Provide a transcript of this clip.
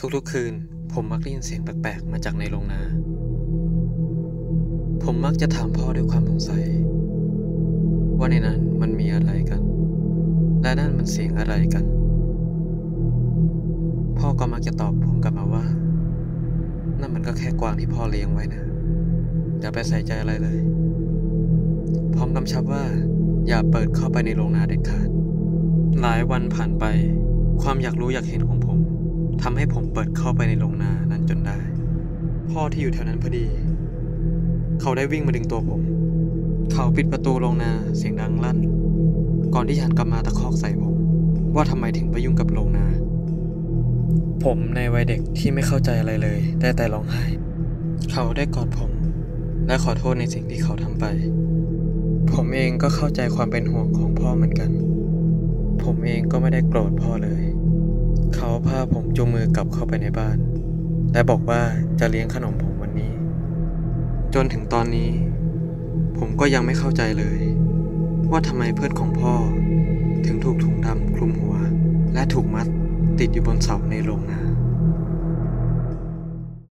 ทุกๆคืน ผมมักได้ยินเสียงแปลกๆ มาจากในโรงนา ผมมักจะถามพ่อด้วยความสงสัย ว่าในนั้นมันมีอะไรกัน และนั่นมันเสียงอะไรกัน พ่อก็มักจะตอบผมกลับมาว่า นั่นมันก็แค่กวางที่พ่อเลี้ยงไว้นะ อย่าไปใส่ใจอะไรเลย พร้อมกำชับว่า อย่าเปิดเข้าไปในโรงนาเด็ดขาด หลายวันผ่านไป ความอยากรู้อยากเห็นของผม ทำให้ผมเปิดเข้าไปในโรงนานั้นจนได้ พ่อที่อยู่แถวนั้นพอดี เขาได้วิ่งมาดึงตัวผม เขาปิดประตูโรงนาเสียงดังลั่น ก่อนที่ฉันกลับมาตะคอกใส่ผม ว่าทำไมถึงไปยุ่งกับโรงนา ผมในวัยเด็กที่ไม่เข้าใจอะไรเลย ได้แต่ร้องไห้ เขาได้กอดผม และขอโทษในสิ่งที่เขาทำไป ผมเองก็เข้าใจความเป็นห่วงของพ่อเหมือนกัน ผมเองก็ไม่ได้โกรธพ่อเลย เขาพาผมจูงมือกลับเข้าไปในบ้าน และบอกว่าจะเลี้ยงขนมผมวันนี้ จนถึงตอนนี้ ผมก็ยังไม่เข้าใจเลย ว่าทำไมเพื่อนของพ่อ ถึงถูกถุงดำคลุมหัว และถูกมัดติดอยู่บนเสาในโรงนา